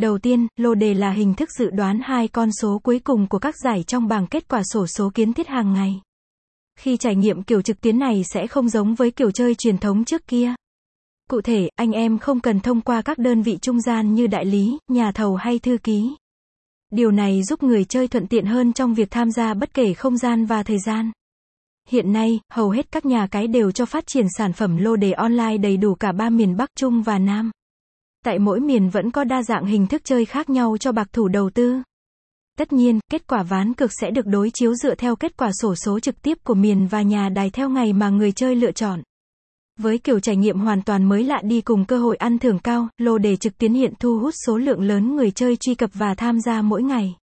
Đầu tiên, lô đề là hình thức dự đoán hai con số cuối cùng của các giải trong bảng kết quả sổ số kiến thiết hàng ngày. Khi trải nghiệm kiểu trực tuyến này sẽ không giống với kiểu chơi truyền thống trước kia. Cụ thể, anh em không cần thông qua các đơn vị trung gian như đại lý, nhà thầu hay thư ký. Điều này giúp người chơi thuận tiện hơn trong việc tham gia bất kể không gian và thời gian. Hiện nay, hầu hết các nhà cái đều cho phát triển sản phẩm lô đề online đầy đủ cả ba miền Bắc Trung và Nam. Tại mỗi miền vẫn có đa dạng hình thức chơi khác nhau cho bạc thủ đầu tư. Tất nhiên, kết quả ván cược sẽ được đối chiếu dựa theo kết quả sổ số trực tiếp của miền và nhà đài theo ngày mà người chơi lựa chọn. Với kiểu trải nghiệm hoàn toàn mới lạ đi cùng cơ hội ăn thưởng cao, lô đề trực tuyến hiện thu hút số lượng lớn người chơi truy cập và tham gia mỗi ngày.